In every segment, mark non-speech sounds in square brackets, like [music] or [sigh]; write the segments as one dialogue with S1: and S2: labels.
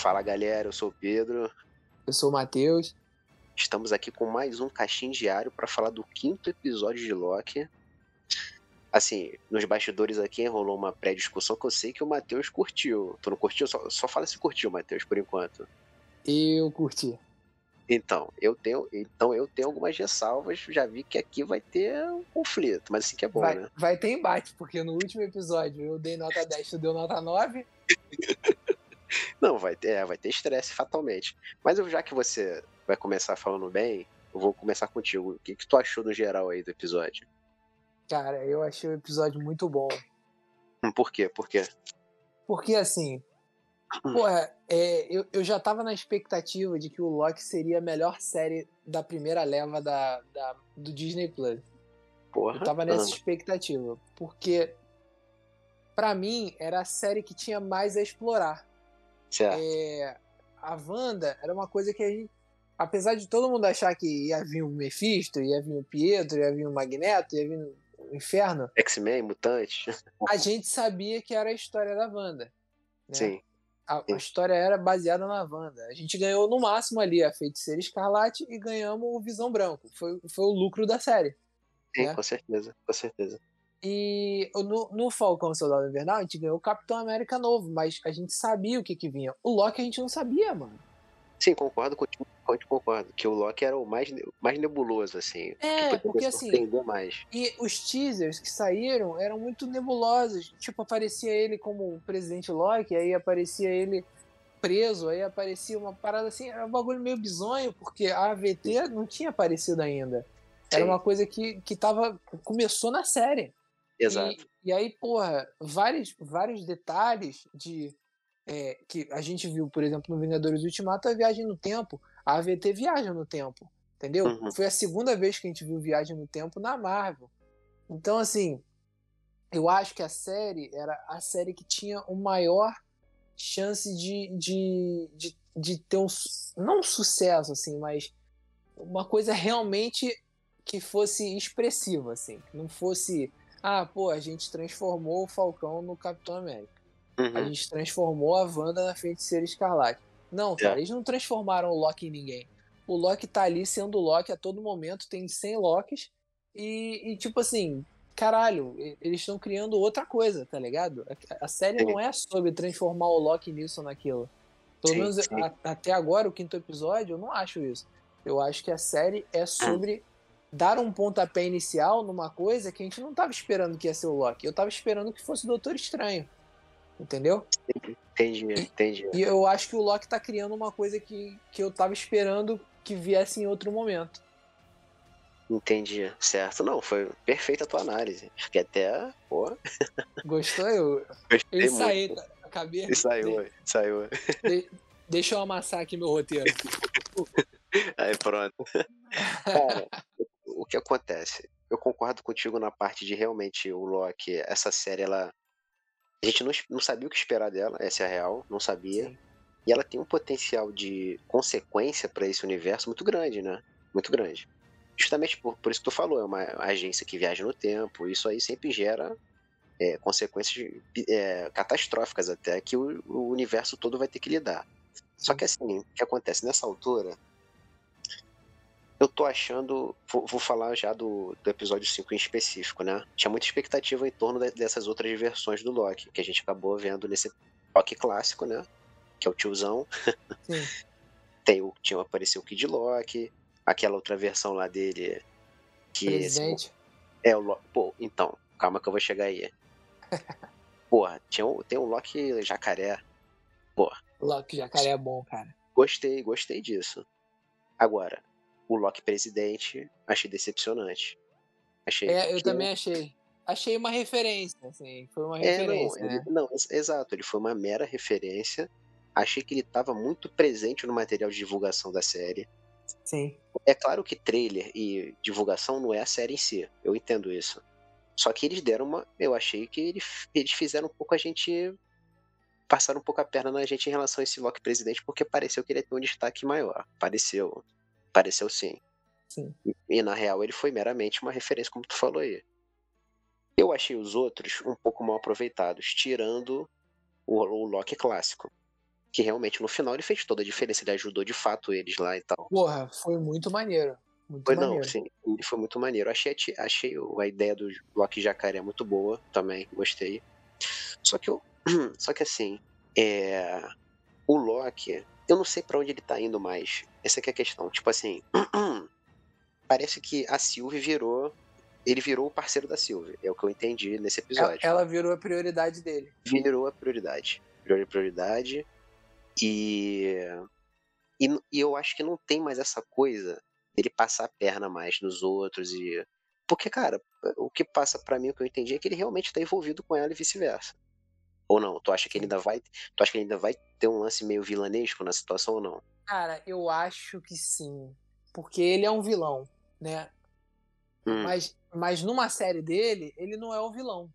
S1: Fala galera, eu sou o Pedro.
S2: Eu sou o Matheus.
S1: Estamos aqui com mais um caixinho diário para falar do quinto episódio de Loki. Assim, nos bastidores aqui rolou uma pré-discussão que eu sei que o Matheus curtiu. Tu não curtiu? Só, só fala se curtiu, Matheus, por enquanto.
S2: Eu curti.
S1: Então, eu tenho, então eu tenho algumas ressalvas, já vi que aqui vai ter um conflito, mas assim que é bom,
S2: vai,
S1: né?
S2: Vai ter embate, porque no último episódio eu dei nota 10, tu deu nota 9. [laughs]
S1: Não, vai ter, é, vai ter estresse fatalmente. Mas eu, já que você vai começar falando bem, eu vou começar contigo. O que, que tu achou no geral aí do episódio?
S2: Cara, eu achei o episódio muito bom.
S1: Hum, por quê? Por quê?
S2: Porque assim, porra, é, eu, eu já tava na expectativa de que o Loki seria a melhor série da primeira leva da, da do Disney Plus.
S1: Porra.
S2: Eu tava nessa
S1: Ah,
S2: expectativa. Porque, pra mim, era a série que tinha mais a explorar. É, a Wanda era uma coisa que a gente. Apesar de todo mundo achar que ia vir o Mephisto, ia vir o Pietro, ia vir o Magneto, ia vir o Inferno,
S1: X-Men, Mutante.
S2: a gente sabia que era a história da Wanda. né?
S1: Sim.
S2: A, a história era baseada na Wanda. A gente ganhou no máximo ali a Feiticeira Escarlate e ganhamos o Visão Branco. Foi, foi o lucro da série.
S1: Sim,
S2: né?
S1: com certeza, com certeza.
S2: E no, no Falcão Soldado Invernal, a gente ganhou o Capitão América novo, mas a gente sabia o que que vinha. O Loki a gente não sabia, mano.
S1: Sim, concordo contigo, concordo. Que o Loki era o mais, mais nebuloso, assim.
S2: É,
S1: poderia
S2: porque assim,
S1: mais.
S2: E os teasers que saíram eram muito nebulosos. Tipo, aparecia ele como o presidente Loki, aí aparecia ele preso, aí aparecia uma parada assim, era um bagulho meio bizonho, porque a AVT não tinha aparecido ainda. Era
S1: Sim.
S2: uma coisa que, que tava. começou na série.
S1: Exato.
S2: E, e aí, porra, vários, vários detalhes de. é, que a gente viu, por exemplo, no Vingadores Ultimato, a viagem no tempo. A AVT viaja no tempo. Entendeu?
S1: Uhum.
S2: Foi a segunda vez que a gente viu viagem no tempo na Marvel. Então, assim, eu acho que a série era a série que tinha o maior chance de, de, de, de ter um. Não um sucesso, assim, mas uma coisa realmente que fosse expressiva, assim. Que não fosse. Ah, pô, a gente transformou o Falcão no Capitão América. A
S1: Uhum.
S2: gente transformou a Wanda na Feiticeira Escarlate. Não, cara,
S1: É.
S2: eles não transformaram o Loki em ninguém. O Loki tá ali sendo Loki a todo momento, tem 100 Lokis. E, e, tipo assim, caralho, eles estão criando outra coisa, tá ligado? A, a série
S1: Sim.
S2: não é sobre transformar o Loki nisso ou naquilo. Pelo
S1: Sim,
S2: menos
S1: sim.
S2: a- até agora, o quinto episódio, eu não acho isso. Eu acho que a série é sobre dar um pontapé inicial numa coisa que a gente não tava esperando que ia ser o Loki. Eu tava esperando que fosse o Doutor Estranho. Entendeu?
S1: Entendi, entendi.
S2: E eu acho que o Loki tá criando uma coisa que, que eu tava esperando que viesse em outro momento.
S1: Entendi, certo. Não, foi perfeita a tua análise. Acho que até, pô,
S2: Gostou? Eu,
S1: gostei
S2: eu
S1: muito.
S2: saí, acabei.
S1: E saiu, saiu.
S2: de- deixa eu amassar aqui meu roteiro. [laughs]
S1: Aí pronto. Cara, o que acontece? Eu concordo contigo na parte de realmente o Loki, essa série, ela. A gente não, não sabia o que esperar dela, essa é a real, não sabia.
S2: Sim.
S1: E ela tem um potencial de consequência pra esse universo muito grande, né? Muito grande. Justamente por, por isso que tu falou, é uma agência que viaja no tempo, isso aí sempre gera é, consequências é, catastróficas até que o, o universo todo vai ter que lidar. Só que assim, o que acontece nessa altura, eu tô achando. Vou, vou falar já do, do episódio 5 em específico, né? Tinha muita expectativa em torno de- dessas outras versões do Loki, que a gente acabou vendo nesse Loki clássico, né? Que é o tiozão. [laughs]
S2: Sim.
S1: Tem o, tinha apareceu o Kid Loki, aquela outra versão lá dele. Que
S2: Presidente.
S1: é o Loki. Pô, então, calma que eu vou chegar aí. [laughs] Porra, tinha um, tem um Loki jacaré.
S2: Loki Jacaré é bom, cara.
S1: Gostei, gostei disso. Agora, o Loki presidente, achei decepcionante. Achei.
S2: É, eu também achei. Achei uma referência, assim. Foi uma
S1: É, não,
S2: referência,
S1: ele-
S2: né?
S1: não, ex- exato, ele foi uma mera referência. Achei que ele estava muito presente no material de divulgação da série.
S2: Sim.
S1: É claro que trailer e divulgação não é a série em si, eu entendo isso. Só que eles deram uma. Eu achei que ele- eles fizeram um pouco a gente. Passaram um pouco a perna na gente em relação a esse Loki presidente, porque pareceu que ele ia ter um destaque maior. Pareceu. Pareceu sim.
S2: Sim.
S1: E, e, na real ele foi meramente uma referência, como tu falou aí. Eu achei os outros um pouco mal aproveitados, tirando o, o Loki clássico. que realmente no final ele fez toda a diferença, ele ajudou de fato eles lá e tal.
S2: Porra, foi muito maneiro. Muito
S1: Foi
S2: maneiro.
S1: não, sim, ele foi muito maneiro. Achei, achei a ideia do Loki Jacaré muito boa também, gostei. Só que eu, [clears throat] só que assim, é, o Loki, eu não sei pra onde ele tá indo mais. Essa que é a questão. Tipo assim, [clears throat] parece que a Sylvie virou, ele virou o parceiro da Sylvie, é o que eu entendi nesse
S2: Ela,
S1: episódio.
S2: ela virou a prioridade dele.
S1: virou a prioridade. Virou a prioridade. E, e, e eu acho que não tem mais essa coisa dele passar a perna mais nos outros. e Porque, cara, o que passa pra mim, o que eu entendi, é que ele realmente tá envolvido com ela e vice-versa. Ou não? Tu acha que ele ainda vai. Tu acha que ele ainda vai ter um lance meio vilanesco na situação ou não?
S2: Cara, eu acho que sim. Porque ele é um vilão, né?
S1: Hum,
S2: Mas, mas numa série dele, ele não é o vilão.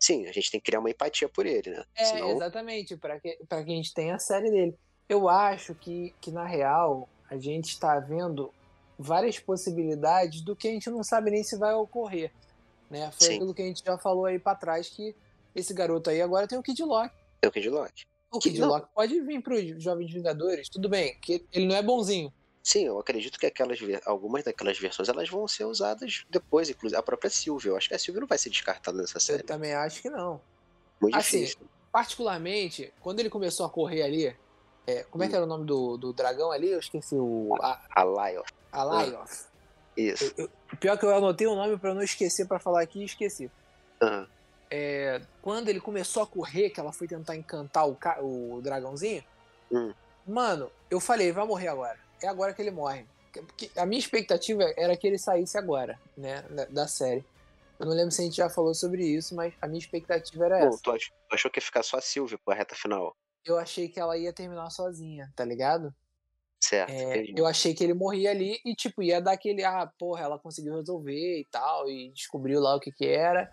S1: Sim, a gente tem que criar uma empatia por ele, né?
S2: É,
S1: Senão,
S2: exatamente, para que, pra que a gente tenha a série dele. Eu acho que, que, na real, a gente está vendo várias possibilidades do que a gente não sabe nem se vai ocorrer. Né? Foi
S1: Sim.
S2: aquilo que a gente já falou aí para trás, que esse garoto aí agora tem o Kid Lock.
S1: é o Kid Loki.
S2: O Kid
S1: não-
S2: Lock pode vir para os Jovens Vingadores, tudo bem, que ele não é bonzinho.
S1: Sim, eu acredito que aquelas, algumas daquelas versões elas vão ser usadas depois, inclusive a própria Sylvie. Eu acho que a Sylvie não vai ser descartada nessa
S2: Eu
S1: série.
S2: também acho que não.
S1: Muito
S2: assim,
S1: difícil.
S2: Particularmente, quando ele começou a correr ali, é, como é que era o nome do, do dragão ali? Eu esqueci o. A,
S1: A Lyle.
S2: a Lyoth.
S1: Isso.
S2: O pior que eu anotei o nome eu não esquecer pra falar aqui e esqueci.
S1: Aham.
S2: É, quando ele começou a correr, que ela foi tentar encantar o, o dragãozinho,
S1: Hum.
S2: mano, eu falei, vai morrer agora. É agora que ele morre. Porque a minha expectativa era que ele saísse agora, né, da, da série. Eu não lembro se a gente já falou sobre isso, mas a minha expectativa era essa.
S1: tu, ach- tu achou que ia ficar só a Sylvie por reta final?
S2: Eu achei que ela ia terminar sozinha, tá ligado?
S1: Certo,
S2: É, eu achei que ele morria ali e, tipo, ia dar aquele, ah, porra, ela conseguiu resolver e tal, e descobriu lá o que que era.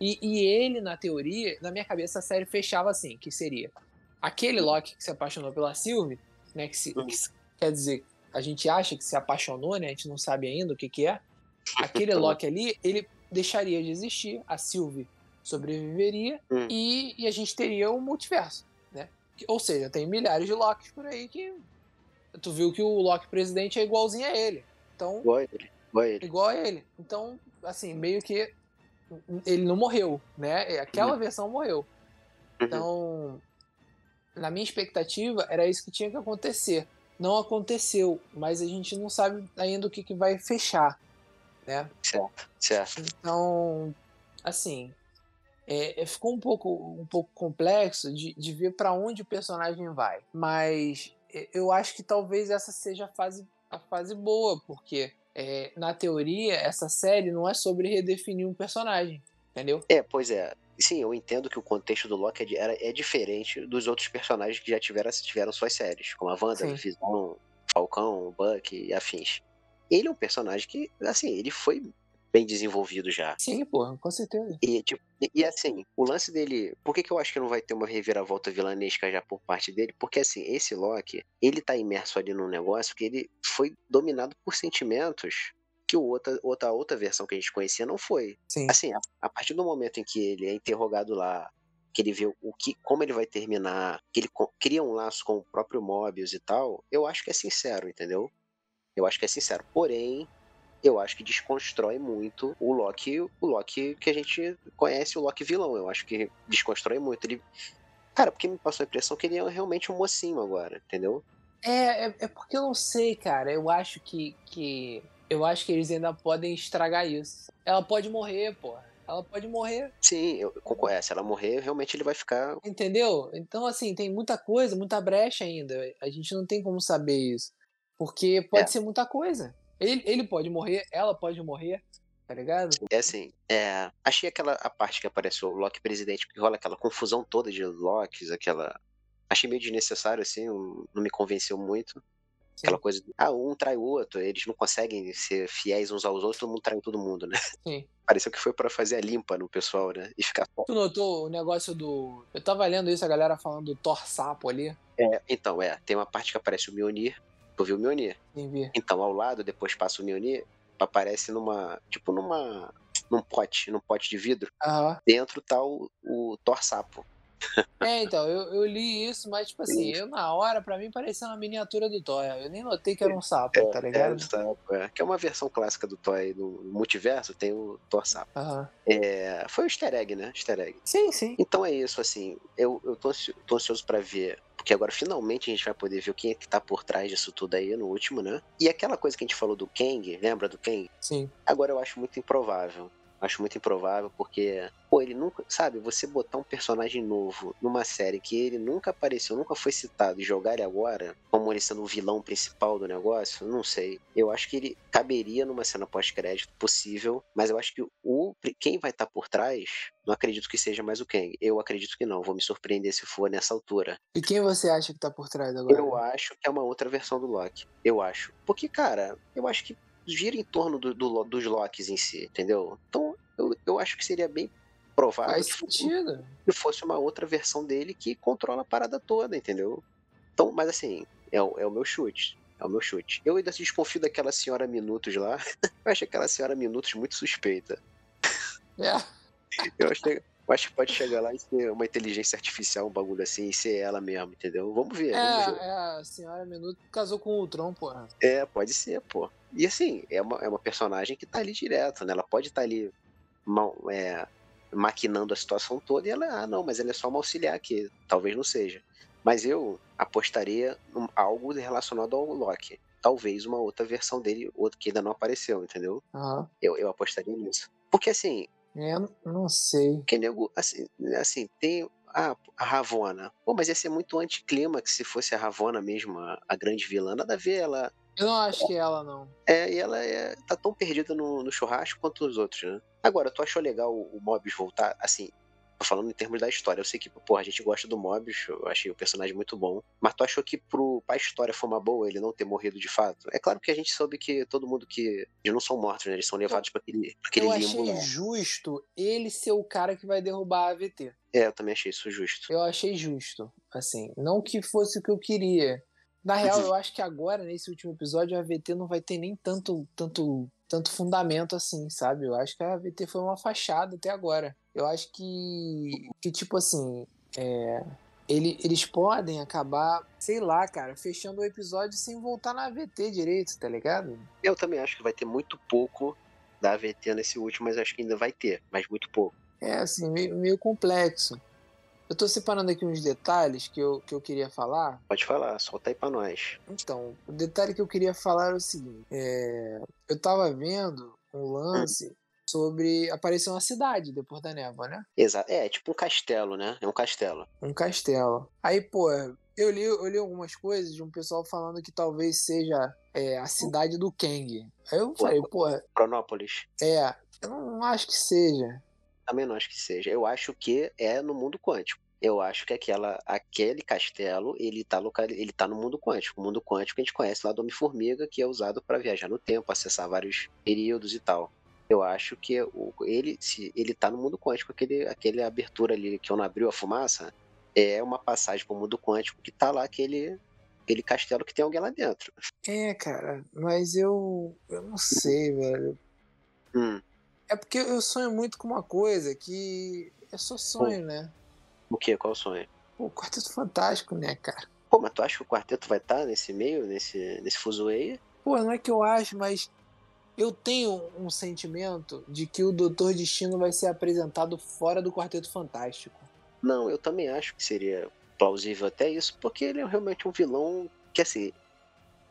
S2: E, e ele, na teoria, na minha cabeça, a série fechava assim, que seria aquele Loki que se apaixonou pela Sylvie, né, que, se, que quer dizer, a gente acha que se apaixonou, né, a gente não sabe ainda o que que é. Aquele. [laughs] Loki ali, ele deixaria de existir, a Sylvie sobreviveria
S1: Hum.
S2: e, e a gente teria um multiverso, né? Ou seja, tem milhares de Locks por aí que tu viu que o Loki presidente é igualzinho a ele. Então,
S1: Igual a ele. Igual a ele.
S2: igual a ele. Então, assim, meio que ele não morreu, né? Aquela
S1: Uhum.
S2: versão morreu.
S1: Uhum.
S2: Então, na minha expectativa, era isso que tinha que acontecer. Não aconteceu, mas a gente não sabe ainda o que, que vai fechar, né?
S1: Certo, certo.
S2: Então, assim, é, é, ficou um pouco, um pouco complexo de, de ver para onde o personagem vai. Mas é, eu acho que talvez essa seja a fase, a fase boa, porque é, na teoria essa série não é sobre redefinir um personagem, entendeu?
S1: É, pois é. Sim, eu entendo que o contexto do Loki é, era- é diferente dos outros personagens que já tiveram, tiveram suas séries, como a Wanda,
S2: Sim.
S1: Visão, Falcão, Buck e afins. Ele é um personagem que, assim, ele foi bem desenvolvido já.
S2: Sim, pô, com certeza.
S1: E, tipo, e, e, assim, o lance dele. Por que, que eu acho que não vai ter uma reviravolta vilanesca já por parte dele? Porque, assim, esse Loki, ele tá imerso ali num negócio que ele foi dominado por sentimentos que o outra, outra, outra versão que a gente conhecia não foi.
S2: Sim.
S1: Assim, a, a partir do momento em que ele é interrogado lá, que ele vê o que, como ele vai terminar, que ele cria um laço com o próprio Mobius e tal, eu acho que é sincero, entendeu? Eu acho que é sincero. Porém, eu acho que desconstrói muito o Loki, o Loki que a gente conhece, o Loki vilão. Eu acho que desconstrói muito. Ele. Cara, porque me passou a impressão que ele é realmente um mocinho agora, entendeu?
S2: É, é, é porque eu não sei, cara. Eu acho que, que. Eu acho que eles ainda podem estragar isso. Ela pode morrer, porra. Ela pode morrer.
S1: Sim, eu concordo. É, Se ela morrer, realmente ele vai ficar.
S2: Entendeu? Então, assim, tem muita coisa, muita brecha ainda. A gente não tem como saber isso. Porque pode
S1: É.
S2: ser muita coisa. Ele, ele pode morrer, ela pode morrer, tá ligado?
S1: É assim, é, achei aquela a parte que apareceu o Loki presidente, porque rola aquela confusão toda de Lokis, aquela. Achei meio desnecessário, assim, não me convenceu muito. Aquela
S2: Sim.
S1: coisa de, ah, um trai o outro, eles não conseguem ser fiéis uns aos outros, todo mundo trai todo mundo, né?
S2: Sim.
S1: Pareceu que foi pra fazer a limpa no pessoal, né? E ficar
S2: Tu notou o negócio do. Eu tava lendo isso, a galera falando do Thor Sapo ali.
S1: É, então, é, tem uma parte que aparece o Mjolnir. Tu viu o Mjolnir?
S2: Vê?
S1: Então, ao lado, depois passa o Mjolnir, aparece numa. Tipo, numa. num pote, num pote de vidro.
S2: Aham.
S1: Dentro tá o, o Thor Sapo.
S2: É, então, eu, eu li isso, mas, tipo assim, eu na hora, pra mim, parecia uma miniatura do Thor. Eu nem notei que era um sapo,
S1: É,
S2: tá
S1: É,
S2: ligado?
S1: do sapo, é. Que é uma versão clássica do Toy no multiverso, tem o Thor Sapo.
S2: Aham.
S1: É, foi o easter egg, né? Easter egg.
S2: Sim, sim.
S1: Então é isso, assim, eu, eu tô, tô ansioso pra ver, porque agora finalmente a gente vai poder ver quem é que tá por trás disso tudo aí no último, né? E aquela coisa que a gente falou do Kang, lembra do Kang?
S2: Sim.
S1: Agora eu acho muito improvável. Acho muito improvável porque, pô, ele nunca, sabe, você botar um personagem novo numa série que ele nunca apareceu, nunca foi citado e jogar ele agora, como ele sendo o vilão principal do negócio, não sei. Eu acho que ele caberia numa cena pós-crédito possível, mas eu acho que o quem vai estar por trás, não acredito que seja mais o Kang. Eu acredito que não, vou me surpreender se for nessa altura.
S2: E quem você acha que tá por trás agora?
S1: Eu acho que é uma outra versão do Loki. Eu acho. Porque, cara, eu acho que gira em torno do, do- dos Locks em si, entendeu? Então, eu, eu acho que seria bem provável
S2: Faz
S1: que fo-
S2: sentido.
S1: que fosse uma outra versão dele que controla a parada toda, entendeu? Então, mas assim, é, o- é o meu chute. É o meu chute. Eu ainda desconfio daquela senhora Minutos lá. [laughs] Eu acho aquela senhora Minutos muito suspeita.
S2: É.
S1: Eu acho, que- eu acho que pode chegar lá e ser uma inteligência artificial, um bagulho assim, e ser ela mesmo, entendeu? Vamos ver, vamos ver.
S2: É, é, a senhora Minuto casou com o Ultron, porra.
S1: É, pode ser, pô. E assim, é uma, é uma personagem que tá ali direto, né? Ela pode estar ali mal- é, maquinando a situação toda e ela, ah, não, mas ela é só uma auxiliar que talvez não seja. Mas eu apostaria algo relacionado ao Loki. Talvez uma outra versão dele, outra que ainda não apareceu, entendeu?
S2: Aham.
S1: Eu, eu apostaria nisso. Porque assim,
S2: É, eu não sei.
S1: que nego, assim, assim, tem ah, a Ravonna. Pô, mas ia ser muito anticlímax se fosse a Ravonna mesmo, a, a grande vilã. Nada a ver, ela
S2: Eu não acho que é ela, não.
S1: É, e ela é, tá tão perdida no, no churrasco quanto os outros, né? Agora, tu achou legal o, o Mobius voltar? Assim, tô falando em termos da história. Eu sei que, porra, a gente gosta do Mobius, eu achei o personagem muito bom. Mas tu achou que pro, pra história foi uma boa ele não ter morrido de fato? É claro que a gente soube que todo mundo que. Eles não são mortos, né? Eles são levados pra aquele, pra aquele
S2: eu
S1: limbo
S2: achei
S1: lá.
S2: justo ele ser o cara que vai derrubar a AVT.
S1: É, eu também achei isso justo.
S2: Eu achei justo. Assim, não que fosse o que eu queria. Na real, eu acho que agora, nesse último episódio, a AVT não vai ter nem tanto, tanto, tanto fundamento assim, sabe? Eu acho que a AVT foi uma fachada até agora. Eu acho que, que tipo assim, é, ele- eles podem acabar, sei lá, cara, fechando o episódio sem voltar na AVT direito, tá ligado?
S1: Eu também acho que vai ter muito pouco da AVT nesse último, mas acho que ainda vai ter, mas muito pouco.
S2: É assim, meio, meio complexo. Eu tô separando aqui uns detalhes que eu, que eu queria falar.
S1: Pode falar, solta aí pra nós.
S2: Então, o detalhe que eu queria falar era o seguinte: é, eu tava vendo um lance sobre aparecer uma cidade depois da névoa, né?
S1: Exato. É, é tipo um castelo, né? É um castelo.
S2: Um castelo. Aí, pô, eu li, eu li algumas coisas de um pessoal falando que talvez seja é, a cidade do Kang. Aí eu falei, pô,
S1: Cronópolis.
S2: é, eu não acho que seja.
S1: Também não acho que seja. Eu acho que é no mundo quântico. Eu acho que aquela, aquele castelo, ele tá, local, ele tá no mundo quântico. O mundo quântico que a gente conhece lá do Homem-Formiga, que é usado para viajar no tempo, acessar vários períodos e tal. Eu acho que o, ele, se ele tá no mundo quântico, aquele, aquele abertura ali que eu não abriu a fumaça, é uma passagem pro mundo quântico que tá lá aquele, aquele castelo que tem alguém lá dentro.
S2: É, cara, mas eu. Eu não sei, velho.
S1: Hum,
S2: É porque eu sonho muito com uma coisa que é só sonho, né?
S1: o que? Qual o sonho?
S2: Pô, Quarteto Fantástico, né, cara?
S1: Pô, mas tu acha que o quarteto vai estar nesse meio, nesse, nesse fuzuê?
S2: Pô, não é que eu acho, mas eu tenho um sentimento de que o Doutor Destino vai ser apresentado fora do Quarteto Fantástico.
S1: Não, eu também acho que seria plausível até isso, porque ele é realmente um vilão que, assim,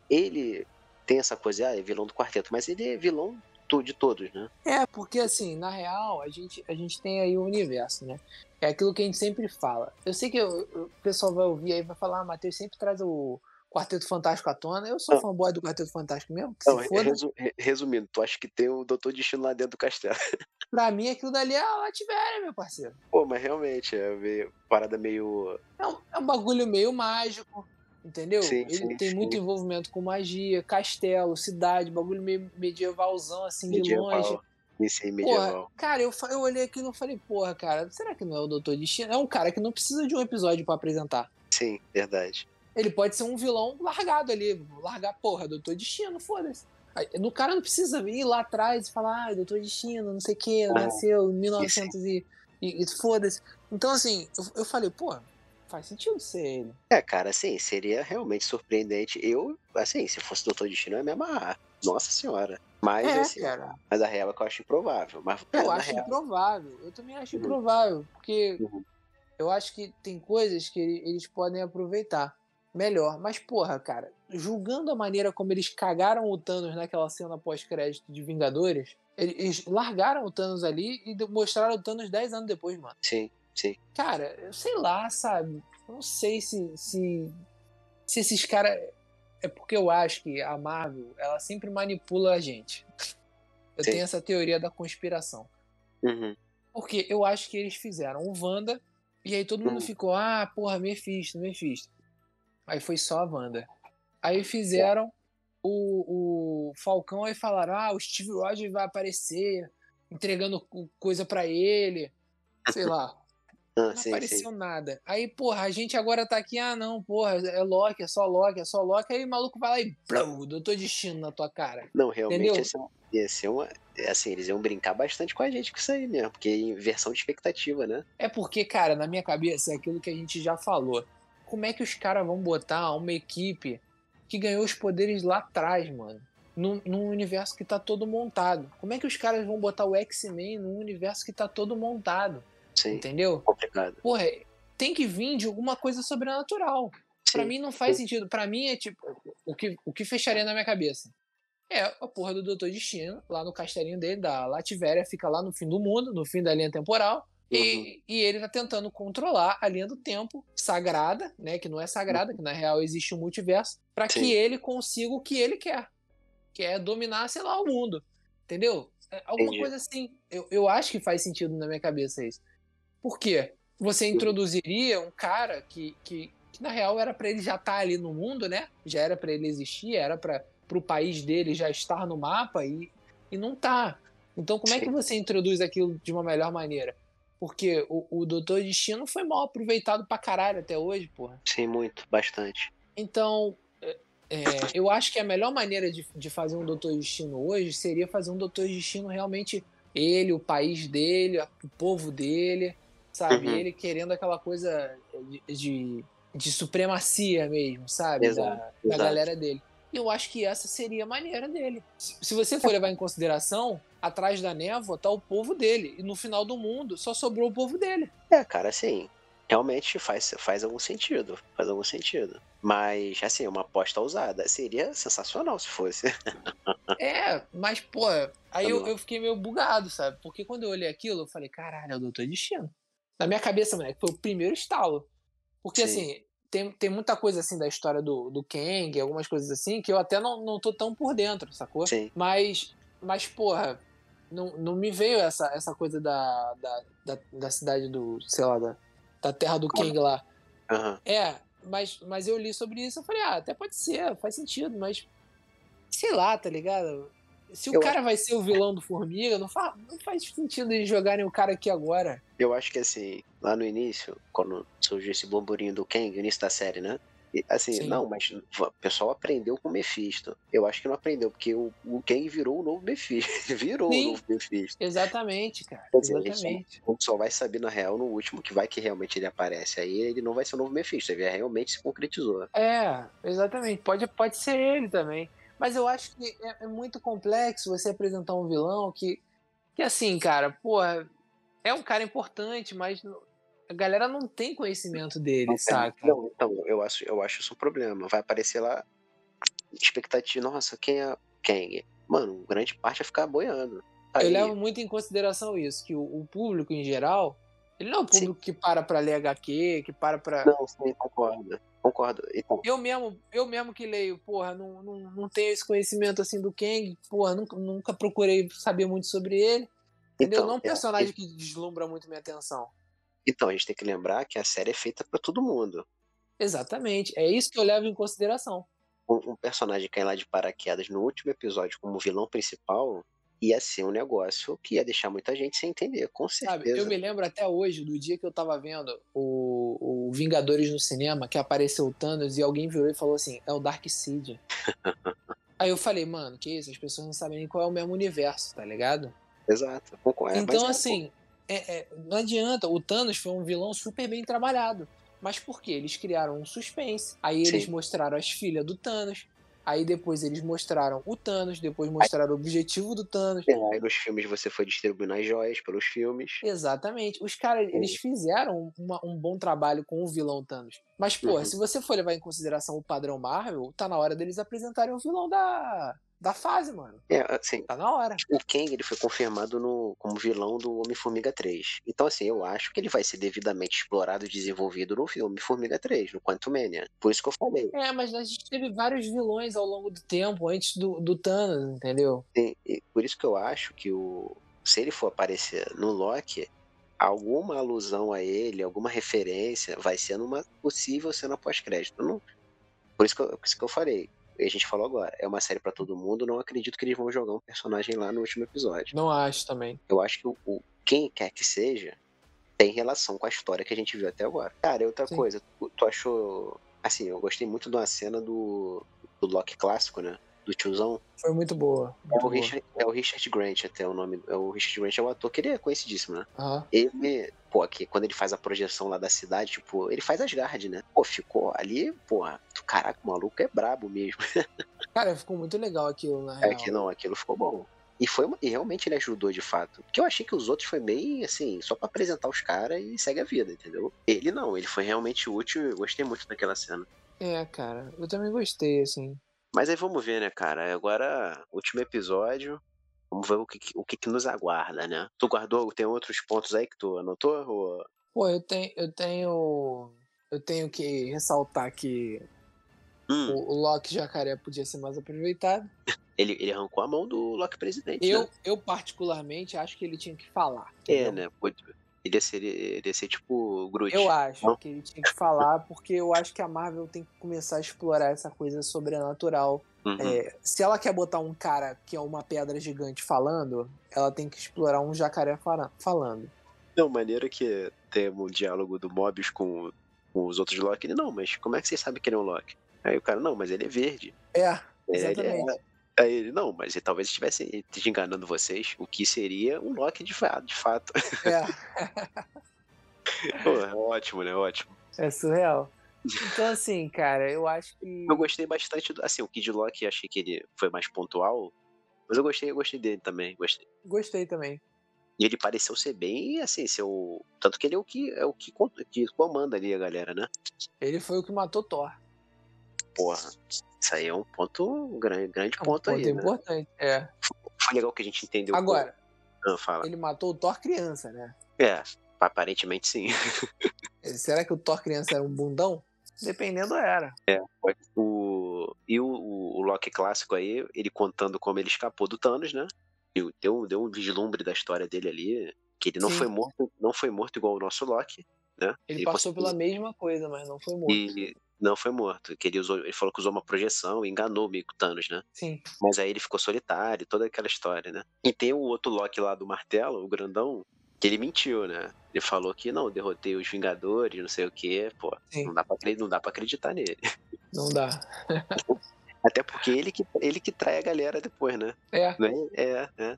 S1: ele tem essa coisa, ah, é vilão do quarteto, mas ele é vilão de todos, né?
S2: É, porque assim, na real, a gente, a gente tem aí o universo, né? É aquilo que a gente sempre fala. Eu sei que eu- o pessoal vai ouvir aí e vai falar, ah, Matheus sempre traz o Quarteto Fantástico à tona. Eu sou
S1: Não.
S2: fanboy do Quarteto Fantástico mesmo,
S1: Não, resu- re- resumindo, tu acha que tem o Doutor Destino lá dentro do castelo? [laughs]
S2: Pra mim, aquilo dali é a Lativéria, meu parceiro.
S1: Pô, mas realmente, é meio, parada meio...
S2: É um, é um bagulho meio mágico, entendeu?
S1: Sim,
S2: Ele
S1: sim,
S2: tem
S1: sim.
S2: muito envolvimento com magia, castelo, cidade, bagulho meio medievalzão, assim, de longe.
S1: medieval. Isso aí, medieval.
S2: Porra, cara, eu, eu olhei aquilo e falei, porra, cara, será que não é o Doutor Destino? É um cara que não precisa de um episódio pra apresentar.
S1: Sim, verdade.
S2: Ele pode ser um vilão largado ali, largar, porra, Doutor Destino, foda-se. Aí, O cara não precisa ir lá atrás e falar, ah, Doutor Destino, não sei o que, nasceu em 1900 e E, e foda-se. Então, assim, eu, eu falei, pô, faz sentido ser ele.
S1: É, cara, assim, seria realmente surpreendente. Eu, assim, se fosse Doutor Destino, eu ia me amarrar. Nossa senhora. Mas,
S2: É,
S1: assim,
S2: cara.
S1: mas a real é que eu acho improvável. Mas, cara,
S2: Eu
S1: na
S2: acho
S1: real,
S2: improvável. Eu também acho
S1: Uhum.
S2: improvável. Porque
S1: Uhum.
S2: eu acho que tem coisas que ele- eles podem aproveitar melhor. Mas, porra, cara, julgando a maneira como eles cagaram o Thanos naquela cena pós-crédito de Vingadores, eles largaram o Thanos ali e mostraram o Thanos 10 anos depois, mano.
S1: sim, sim.
S2: Cara, eu sei lá, sabe? Eu não sei se, se, se esses caras. É porque eu acho que a Marvel, ela sempre manipula a gente. Eu
S1: Sim.
S2: tenho essa teoria da conspiração.
S1: Uhum.
S2: Porque eu acho que eles fizeram o Wanda e aí todo mundo
S1: Uhum.
S2: ficou, ah, porra, Mephisto, Mephisto. Aí foi só a Wanda. Aí fizeram o, o Falcão aí falaram, ah, o Steve Rogers vai aparecer, entregando co- coisa pra ele. Sei [laughs] lá,
S1: Ah,
S2: não
S1: sim,
S2: apareceu
S1: sim.
S2: nada. Aí, porra, a gente agora tá aqui, ah, não, porra, é Loki, é só Loki, é só Loki. Aí o maluco vai lá e blum, doutor destino na tua cara.
S1: Não, realmente ia ser, ia ser uma. é Assim, eles iam brincar bastante com a gente com isso aí mesmo, porque inversão de expectativa, né?
S2: É porque, cara, na minha cabeça é aquilo que a gente já falou. Como é que os caras vão botar uma equipe que ganhou os poderes lá atrás, mano? Num, num universo que tá todo montado. Como é que os caras vão botar o X-Men num universo que tá todo montado?
S1: Sim,
S2: Entendeu?
S1: complicado.
S2: Porra, tem que vir de alguma coisa sobrenatural. Pra
S1: Sim,
S2: mim não faz
S1: sim.
S2: sentido. Pra mim é tipo. O que, o que fecharia na minha cabeça? É a porra do Doutor Destino, lá no castelinho dele, da Lativéria, fica lá no fim do mundo, no fim da linha temporal.
S1: Uhum.
S2: E, e ele tá tentando controlar a linha do tempo sagrada, né? Que não é sagrada, que na real existe um multiverso, pra
S1: Sim.
S2: que ele consiga o que ele quer. Que é dominar, sei lá, o mundo. Entendeu? É Alguma
S1: Entendi.
S2: coisa assim. Eu, eu acho que faz sentido na minha cabeça isso. Por quê? Você introduziria um cara que, que, que na real era pra ele já estar ali no mundo, né? Já era pra ele existir, era para o país dele já estar no mapa e, e não tá. Então como é que você introduz aquilo de uma melhor maneira? Porque o, o Doutor Destino foi mal aproveitado pra caralho até hoje, porra.
S1: Sim, muito, bastante.
S2: Então, é, é, eu acho que a melhor maneira de, de fazer um Doutor Destino hoje seria fazer um Doutor Destino realmente ele, o país dele, o povo dele, sabe?
S1: Uhum.
S2: Ele querendo aquela coisa de, de, de supremacia mesmo, sabe?
S1: Exato,
S2: da, da
S1: exato.
S2: galera dele. E eu acho que essa seria a maneira dele. Se, você for levar em consideração, atrás da névoa tá o povo dele. E no final do mundo só sobrou o povo dele.
S1: É, cara, assim, realmente faz, faz algum sentido. Faz algum sentido. Mas, assim, uma aposta ousada. Seria sensacional se fosse. [laughs]
S2: É, mas, pô, aí eu,
S1: Tá bom.
S2: eu fiquei meio bugado, sabe? Porque quando eu olhei aquilo, eu falei, caralho, é o Doutor Destino. Na minha cabeça, moleque, foi o primeiro estalo. Porque,
S1: Sim.
S2: assim, tem, tem muita coisa, assim, da história do, do Kang, algumas coisas assim, que eu até não, não tô tão por dentro, sacou?
S1: Sim.
S2: Mas, mas porra, não, não me veio essa, essa coisa da, da, da, da cidade do, sei lá, da, da terra do Kang lá.
S1: Aham.
S2: É, mas, mas eu li sobre isso e falei, ah, até pode ser, faz sentido, mas sei lá, tá ligado? Se o
S1: Eu
S2: cara vai ser o vilão do Formiga, não, fa não faz sentido eles jogarem o cara aqui agora.
S1: Eu acho que, assim, lá no início, quando surgiu esse burburinho do Kang, no início da série, né? E, assim,
S2: Sim.
S1: não, mas o pessoal aprendeu com o Mephisto. Eu acho que não aprendeu, porque o, o Kang virou o novo Mephisto. [laughs] virou
S2: Sim.
S1: o novo Mephisto.
S2: Exatamente, cara.
S1: Quer dizer,
S2: Exatamente.
S1: A gente só vai saber, na real, no último, que vai que realmente ele aparece. Aí ele não vai ser o novo Mephisto, ele realmente se concretizou.
S2: É, exatamente. Pode, pode ser ele também. Mas eu acho que é, é muito complexo você apresentar um vilão que, que assim, cara, porra, é um cara importante, mas a galera não tem conhecimento dele, saca?
S1: Não, então, eu acho, eu acho isso um problema. Vai aparecer lá, expectativa, nossa, quem é Kang? Mano, grande parte vai ficar boiando.
S2: Eu
S1: Aí,
S2: levo muito em consideração isso, que o, o público em geral, ele não é
S1: Sim.
S2: público que para pra ler HQ, que para pra.
S1: Não, sim, concordo. Concordo. Então,
S2: Eu mesmo, eu mesmo que leio, porra, não, não, não tenho esse conhecimento assim do Kang, porra, nunca, nunca procurei saber muito sobre ele. Entendeu?
S1: então,
S2: não é um
S1: é,
S2: personagem que deslumbra muito minha atenção.
S1: então, a gente tem que lembrar que a série é feita pra todo mundo.
S2: Exatamente. É isso que eu levo em consideração.
S1: Um, um personagem cair lá de paraquedas no último episódio como vilão principal ia ser um negócio que ia deixar muita gente sem entender, com
S2: Sabe?
S1: certeza.
S2: Eu me lembro até hoje do dia que eu tava vendo o, o Vingadores no cinema, que apareceu o Thanos e alguém virou e falou assim: é o Darkseid. [laughs] Aí eu falei, mano, que isso? As pessoas não sabem nem qual é o mesmo universo, tá ligado?
S1: Exato, concordo.
S2: então,
S1: mas é,
S2: assim, é, é, não adianta. O Thanos foi um vilão super bem trabalhado. Mas por quê? Eles criaram um suspense. Aí eles
S1: Sim.
S2: mostraram as filhas do Thanos. Aí depois eles mostraram o Thanos. Depois mostraram o objetivo do Thanos.
S1: É, Aí nos filmes você foi distribuindo as joias pelos filmes.
S2: Exatamente. Os caras, eles fizeram uma- um bom trabalho com o vilão Thanos. Mas, pô,
S1: Uhum.
S2: se você for levar em consideração o padrão Marvel, tá na hora deles apresentarem o vilão da, da fase, mano.
S1: É, assim,
S2: Tá na hora.
S1: o Kang ele foi confirmado no, como vilão do Homem-Formiga 3. Então, assim, eu acho que ele vai ser devidamente explorado e desenvolvido no filme Homem-Formiga 3, no Quantum Mania. Por isso que eu falei.
S2: É, mas a gente teve vários vilões ao longo do tempo, antes do, do Thanos, entendeu?
S1: E- e por isso que eu acho que o, se ele for aparecer no Loki, alguma alusão a ele, alguma referência, vai ser numa possível cena pós-crédito. Não- Por isso que, eu, por isso que eu falei. A gente falou agora, é uma série pra todo mundo, não acredito que eles vão jogar um personagem lá no último episódio.
S2: Não acho também.
S1: Eu acho que o, o- quem quer que seja tem relação com a história que a gente viu até agora. Cara, outra
S2: Sim.
S1: coisa, tu, tu achou. Assim, eu gostei muito de uma cena do, do Loki clássico, né? Do tiozão.
S2: Foi muito boa.
S1: É
S2: Muito
S1: o,
S2: boa.
S1: Richard, é o Richard Grant, até o nome. É o Richard Grant é um ator que ele é conhecidíssimo, né?
S2: Aham.
S1: Ele, pô, aqui, quando ele faz a projeção lá da cidade, tipo, ele faz Asgard, né? Pô, ficou ali, porra, tu- caraca, o maluco é brabo mesmo. [laughs]
S2: Cara, ficou muito legal aquilo, na
S1: É
S2: real.
S1: que não, aquilo ficou bom. E, foi, e realmente ele ajudou de fato. Porque eu achei que os outros foi bem assim, só pra apresentar os caras e segue a vida, entendeu? Ele não, ele foi realmente útil eu gostei muito daquela cena.
S2: É, cara, eu também gostei, assim.
S1: Mas aí vamos ver, né, cara? Agora, último episódio. Vamos ver o que, o que, nos aguarda, né? Tu guardou, tem outros pontos aí que tu anotou? Ou...
S2: Pô, eu tenho, eu tenho, eu tenho que ressaltar que
S1: Hum,
S2: o, o Loki Jacaré podia ser mais aproveitado. [laughs]
S1: ele, ele arrancou a mão do Loki presidente.
S2: Eu,
S1: né?
S2: eu particularmente acho que ele tinha que falar.
S1: É,
S2: entendeu?
S1: né? Ele ia ser, ele ia ser tipo Groot.
S2: Eu acho
S1: Não?
S2: que ele tinha que falar, porque eu acho que a Marvel tem que começar a explorar essa coisa sobrenatural.
S1: Uhum.
S2: É, se ela quer botar um cara que é uma pedra gigante falando, ela tem que explorar um jacaré fala- falando.
S1: Não, maneiro que tem um diálogo do Mobius com, com os outros Loki. Ele, não, mas como é que vocês sabem que ele é um Loki? Aí o cara, não, mas ele é verde.
S2: É,
S1: Aí ele
S2: exatamente.
S1: é- Aí ele, não, mas ele talvez estivesse enganando vocês, o que seria um Loki de fato. De fato.
S2: É, [laughs]
S1: Pô, é ótimo, né? Ótimo.
S2: é surreal. Então, assim, cara, eu acho que.
S1: Eu gostei bastante do. Assim, o Kid Loki achei que ele foi mais pontual. Mas eu gostei, eu gostei dele também. Gostei.
S2: Gostei também.
S1: E ele pareceu ser bem, assim, ser o. Tanto que ele é o que é o que, que comanda ali a galera, né?
S2: Ele foi o que matou Thor.
S1: Porra. Isso aí é um ponto. Grande, grande
S2: É um
S1: ponto, aí. Né?
S2: importante. É.
S1: Foi legal que a gente entendeu.
S2: Agora.
S1: Ah,
S2: ele matou o Thor criança, né?
S1: É, aparentemente sim.
S2: Será que o Thor criança era um bundão? Dependendo, era.
S1: O, e o, o, o Loki clássico aí, ele contando como ele escapou do Thanos, né? Deu, deu um vislumbre da história dele ali. Que ele não
S2: Sim.
S1: foi morto, não foi morto igual o nosso Loki, né?
S2: Ele, passou
S1: conseguiu-
S2: pela mesma coisa, mas não foi morto.
S1: E não foi morto. Que ele, usou, ele falou que usou uma projeção e enganou meio que o Thanos, né?
S2: Sim.
S1: Mas aí ele ficou solitário, toda aquela história, né? E tem o outro Loki lá do martelo, o grandão, que ele mentiu, né? Ele falou que não, derrotei os Vingadores, não sei o quê, pô.
S2: Sim.
S1: Não dá, pra, não dá pra acreditar nele. [laughs]
S2: Não dá. [laughs]
S1: Até porque ele que, ele que trai a galera depois, né?
S2: É.
S1: Né? É, é.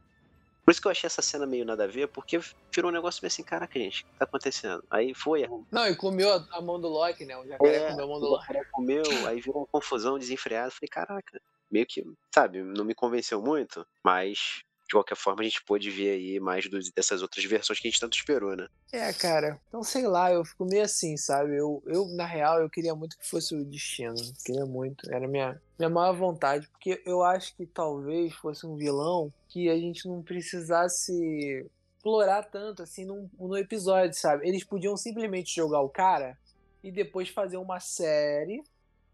S1: Por isso que eu achei essa cena meio nada a ver, porque virou um negócio meio assim, caraca, gente, o que tá acontecendo? Aí foi,
S2: Não, e comeu a, a mão do Loki, né? O jacaré
S1: É,
S2: comeu a mão do
S1: o
S2: Loki.
S1: cara comeu, aí virou uma confusão desenfreada. Falei, caraca, meio que, sabe, não me convenceu muito, mas de qualquer forma a gente pôde ver aí mais dos- dessas outras versões que a gente tanto esperou, né?
S2: É, cara. Então, sei lá, eu fico meio assim, sabe? Eu, eu, na real, eu queria muito que fosse o destino. Queria muito. Era minha, minha maior vontade. Porque eu acho que talvez fosse um vilão que a gente não precisasse explorar tanto assim num, no episódio, sabe? Eles podiam simplesmente jogar o cara e depois fazer uma série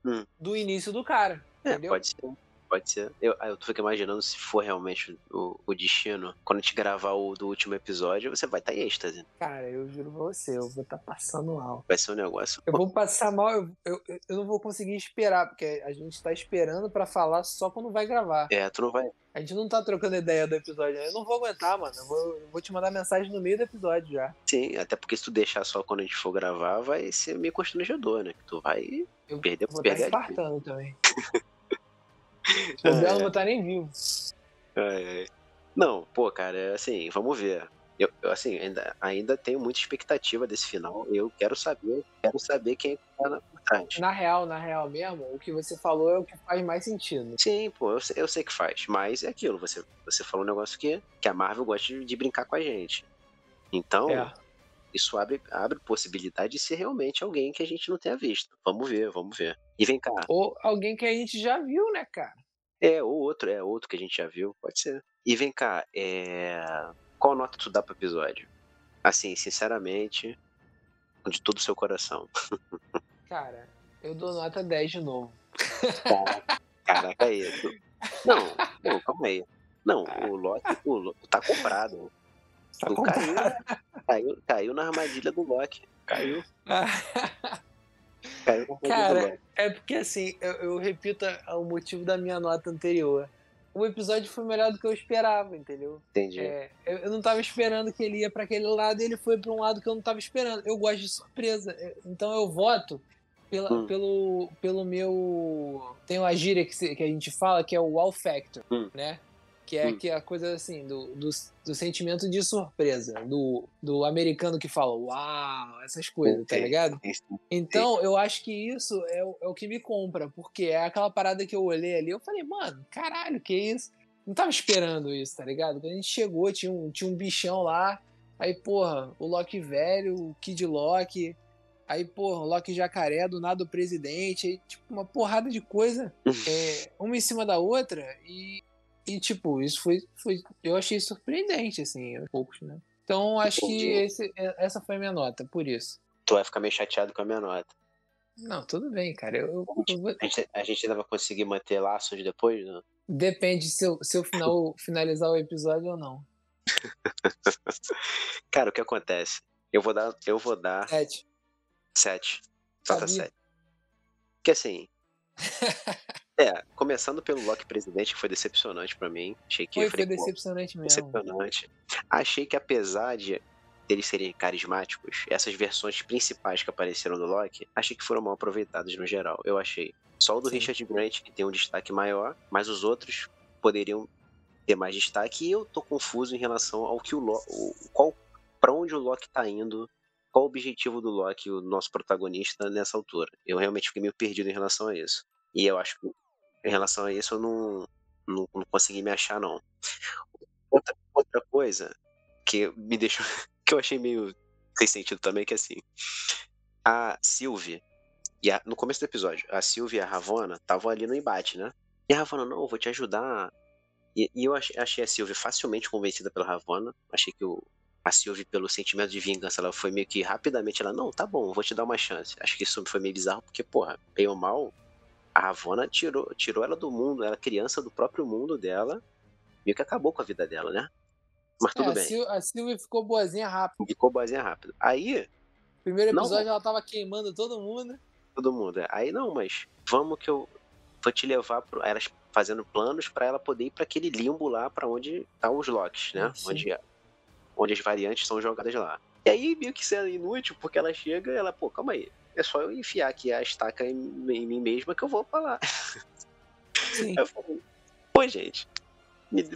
S1: Hum.
S2: do início do cara.
S1: É,
S2: Entendeu?
S1: pode ser. Pode ser. Eu, eu tô imaginando se for realmente o, o destino. Quando a gente gravar o do último episódio, você vai estar em êxtase.
S2: Cara, eu juro pra você, eu vou estar passando mal.
S1: Vai ser um negócio.
S2: Eu vou passar mal, eu, eu, eu não vou conseguir esperar, porque a gente tá esperando pra falar só quando vai gravar.
S1: É, tu não vai.
S2: A gente não tá trocando ideia do episódio. Eu não vou aguentar, mano. Eu vou, eu vou te mandar mensagem no meio do episódio já.
S1: Sim, até porque se tu deixar só quando a gente for gravar, vai ser meio constrangedor, né? Que tu vai
S2: Eu
S1: perder
S2: vou estar
S1: perder a-
S2: infartando também. [laughs] O Belo não tá nem vivo.
S1: Ai, ai. Não, pô, cara, é assim, vamos ver. Eu, assim, ainda, ainda tenho muita expectativa desse final. Eu quero saber, quero saber quem é tá por trás.
S2: Na real, na real mesmo, o que você falou é o que faz mais sentido.
S1: Sim, pô, eu, eu sei que faz. Mas é aquilo, você, você falou um negócio que, que a Marvel gosta de, de brincar com a gente. Então, é. Isso abre, abre possibilidade de ser realmente alguém que a gente não tenha visto. Vamos ver, vamos ver. E vem cá.
S2: Ou alguém que a gente já viu, né, cara?
S1: É, ou outro, é outro que a gente já viu, pode ser. E vem cá, é qual nota tu dá pro episódio? Assim, sinceramente, de todo o seu coração. [laughs]
S2: Cara, eu dou nota 10 de novo.
S1: Caraca, aí. Tu... Não, não, calma aí. Não, o Loki, o Loki tá comprado. Tá caiu, caiu, caiu na armadilha do Loki. Caiu. [laughs]
S2: caiu Cara, é porque assim, eu, eu repito o motivo da minha nota anterior o episódio foi melhor do que eu esperava, entendeu?
S1: Entendi.
S2: É, eu, eu, não tava esperando que ele ia para aquele lado e ele foi para um lado que eu não tava esperando. Eu gosto de surpresa. É, então eu voto pela, hum. pelo, pelo meu. Tem uma gíria que, que a gente fala que é o wow factor, hum. né? Que é, hum. que é a coisa assim, do, do, do, sentimento de surpresa, do, do americano que fala uau, essas coisas, tá ligado? Então, eu acho que isso é o, é o que me compra, porque é aquela parada que eu olhei ali, eu falei, mano, caralho, que isso? Não tava esperando isso, tá ligado? Quando a gente chegou, tinha um, tinha um bichão lá, aí, porra, o Loki velho, o Kid Loki, aí, porra, o Loki jacaré, do nada o presidente, aí, tipo, uma porrada de coisa, [laughs] é, uma em cima da outra, e e, tipo, isso foi, foi. Eu achei surpreendente, assim, poucos, né? Então, acho que esse, é, essa foi a minha nota, por isso.
S1: Tu vai ficar meio chateado com a minha nota.
S2: Não, tudo bem, cara. Eu, eu,
S1: eu vou... a, gente, a gente ainda vai conseguir manter laços depois, não?
S2: Depende se eu, se eu final, finalizar o episódio ou não. [laughs]
S1: cara, o que acontece? Eu vou dar. Eu vou dar.
S2: Sete.
S1: Sete. Nota sete. Porque assim. É, começando pelo Loki presidente, que foi decepcionante para mim. Achei que
S2: foi, falei, foi decepcionante mesmo.
S1: Decepcionante. Achei que apesar de eles serem carismáticos, essas versões principais que apareceram do Loki, achei que foram mal aproveitadas no geral. Eu achei. Só o do Sim. Richard Grant que tem um destaque maior, mas os outros poderiam ter mais destaque. E eu tô confuso em relação ao que o Loki, qual para onde o Loki tá indo, qual o objetivo do Loki, o nosso protagonista nessa altura. Eu realmente fiquei meio perdido em relação a isso. E eu acho que em relação a isso, eu não, não, não consegui me achar, não. Outra, outra coisa que me deixou. [laughs] que eu achei meio sem sentido também, que é assim. A Sylvie, e a, no começo do episódio, a Sylvie e a Ravonna estavam ali no embate, né? E a Ravonna, não, eu vou te ajudar. E, e eu achei, achei, a Sylvie facilmente convencida pela Ravonna. Achei que o, a Sylvie, pelo sentimento de vingança, ela foi meio que rapidamente, ela, não, tá bom, vou te dar uma chance. Acho que isso foi meio bizarro, porque, porra, bem ou mal, a Ravonna tirou, tirou ela do mundo, ela criança do próprio mundo dela, meio que acabou com a vida dela, né? Mas tudo
S2: é,
S1: bem.
S2: A Sylvie ficou boazinha rápido.
S1: Ficou boazinha rápido. Aí.
S2: Primeiro episódio não, ela tava queimando todo mundo.
S1: Todo mundo, é. Aí não, mas vamos que eu vou te levar pro. Elas fazendo planos para ela poder ir para aquele limbo lá para onde tá os locks, né? Onde, onde as variantes são jogadas lá. E aí, meio que isso é inútil, porque ela chega e ela, pô, calma aí é só eu enfiar aqui a estaca em, em mim mesma que eu vou pra lá. [laughs] Sim. Eu falei, pô, gente,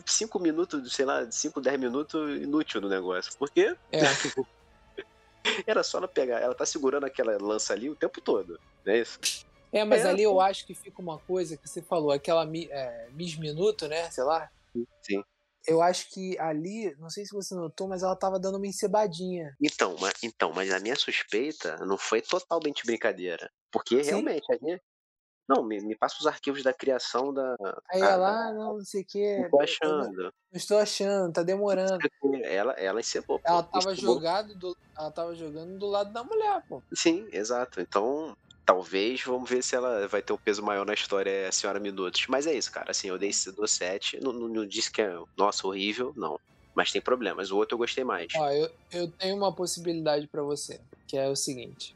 S1: cinco minutos, sei lá, cinco, dez minutos inútil no negócio. Porque
S2: é. [laughs]
S1: era só ela pegar, ela tá segurando aquela lança ali o tempo todo, não é isso?
S2: É, mas é, ali eu acho que fica uma coisa que você falou, aquela é, Miss Minuto, né? Sei lá.
S1: Sim
S2: eu acho que ali, não sei se você notou, mas ela tava dando uma encebadinha.
S1: Então, mas, então, mas a minha suspeita não foi totalmente brincadeira. Porque Sim. realmente, ali. Não, me, me passa os arquivos da criação da.
S2: Aí ela, ah, não, não sei o que.
S1: Não tô achando.
S2: Não, não estou achando, tá demorando.
S1: Ela, ela encebou.
S2: Ela tava, jogado do, ela tava jogando do lado da mulher, pô.
S1: Sim, exato. Então, talvez, vamos ver se ela vai ter um peso maior na história, é a Senhora Minutos. Mas é isso, cara. Assim, eu dei do 7. Não, não, não, disse que é, nossa, horrível, não. Mas tem problemas. O outro eu gostei mais.
S2: Ó, eu, eu tenho uma possibilidade para você, que é o seguinte.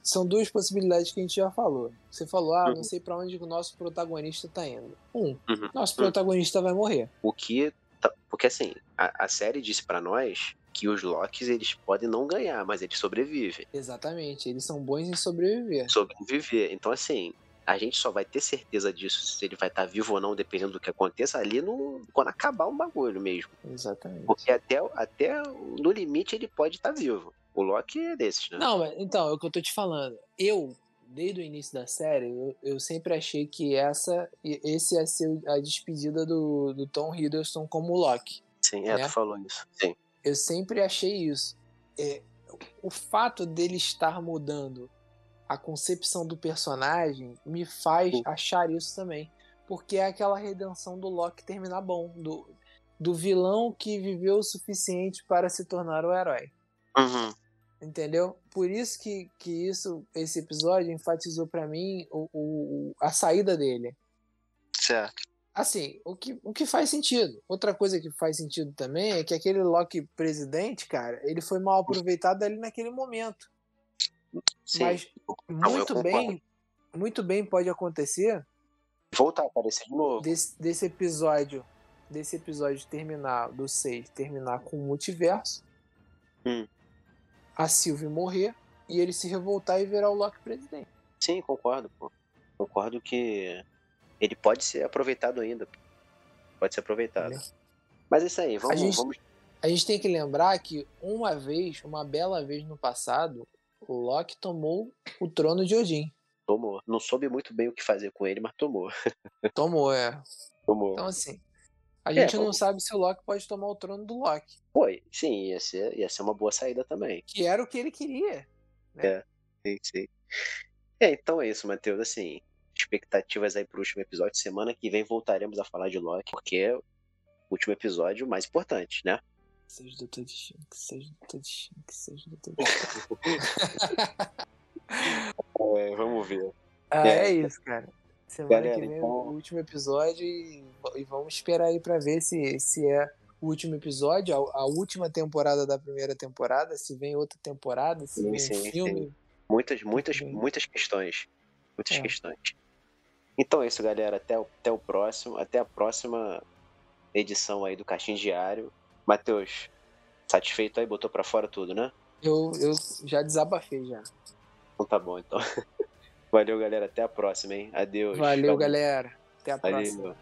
S2: São duas possibilidades que a gente já falou. Você falou, ah, uhum. não sei para onde o nosso protagonista tá indo. Um, uhum. nosso uhum. protagonista uhum. vai morrer.
S1: O que. Tá, porque assim, a, a série disse para nós que os Locks eles podem não ganhar, mas eles sobrevivem.
S2: Exatamente, eles são bons em sobreviver.
S1: Sobreviver. Então, assim, a gente só vai ter certeza disso se ele vai estar vivo ou não, dependendo do que aconteça, ali no, quando acabar o bagulho mesmo.
S2: Exatamente.
S1: Porque até, até no limite ele pode estar vivo. O Loki é desses, né?
S2: Não, mas, então, é o que eu tô te falando. Eu, desde o início da série, eu, eu sempre achei que essa, esse ia ser a despedida do, do Tom Hiddleston como Loki.
S1: Sim, é,
S2: né?
S1: tu falou isso. Sim.
S2: Eu sempre achei isso. É, o fato dele estar mudando a concepção do personagem me faz
S1: Sim.
S2: achar isso também. Porque é aquela redenção do Loki terminar bom. Do, do vilão que viveu o suficiente para se tornar o herói.
S1: Uhum.
S2: Entendeu? Por isso que, que isso, esse episódio enfatizou pra mim o, o, a saída dele.
S1: Certo.
S2: Assim, o que, o que faz sentido. Outra coisa que faz sentido também é que aquele Loki presidente, cara, ele foi mal aproveitado ali naquele momento.
S1: Sim.
S2: Mas
S1: Não, eu
S2: muito
S1: concordo.
S2: bem, muito bem pode acontecer
S1: Voltar a aparecer de novo.
S2: desse, desse episódio, desse episódio terminar, do 6, terminar com o multiverso,
S1: Hum.
S2: a Sylvie morrer e ele se revoltar e virar o Loki presidente.
S1: Sim, concordo, pô. Concordo que ele pode ser aproveitado ainda. Pode ser aproveitado.
S2: Entendeu?
S1: Mas é isso aí, vamos,
S2: gente-
S1: vamos.
S2: A gente tem que lembrar que uma vez, uma bela vez no passado, o Loki tomou o trono de Odin.
S1: Tomou. Não soube muito bem o que fazer com ele, mas tomou. [laughs]
S2: Tomou, é.
S1: Tomou.
S2: Então, assim, a
S1: É,
S2: gente não
S1: vamos-
S2: sabe se o Loki pode tomar o trono do Loki,
S1: Foi, sim, ia ser, ia ser uma boa saída também.
S2: que era o que ele queria.
S1: Sim, sim. É, então é isso, Matheus. Assim, expectativas aí pro último episódio. Semana que vem voltaremos a falar de Loki, porque é o último episódio mais importante, né?
S2: Seja Doutor que seja Doutor Destino, que seja Doutor [laughs] Destino.
S1: É, vamos ver.
S2: Ah,
S1: É.
S2: é isso, cara. Semana
S1: Galera,
S2: que vem é
S1: então-
S2: o último episódio e, e vamos esperar aí pra ver se, se é o último episódio, a, a última temporada da primeira temporada, se vem outra temporada, se
S1: Sim,
S2: vem
S1: sim,
S2: um filme.
S1: Muitas, muitas,
S2: bem.
S1: muitas questões. Muitas
S2: É.
S1: questões. Então é isso, galera. Até, o- até o próximo. Até a próxima edição aí do Caixinho Diário. Matheus, satisfeito aí? Botou pra fora tudo, né?
S2: Eu, eu já desabafei já.
S1: Então tá bom, então. [laughs] Valeu, galera. Até a próxima, hein? Adeus.
S2: Valeu,
S1: Falou.
S2: galera. Até a
S1: Valeu.
S2: próxima.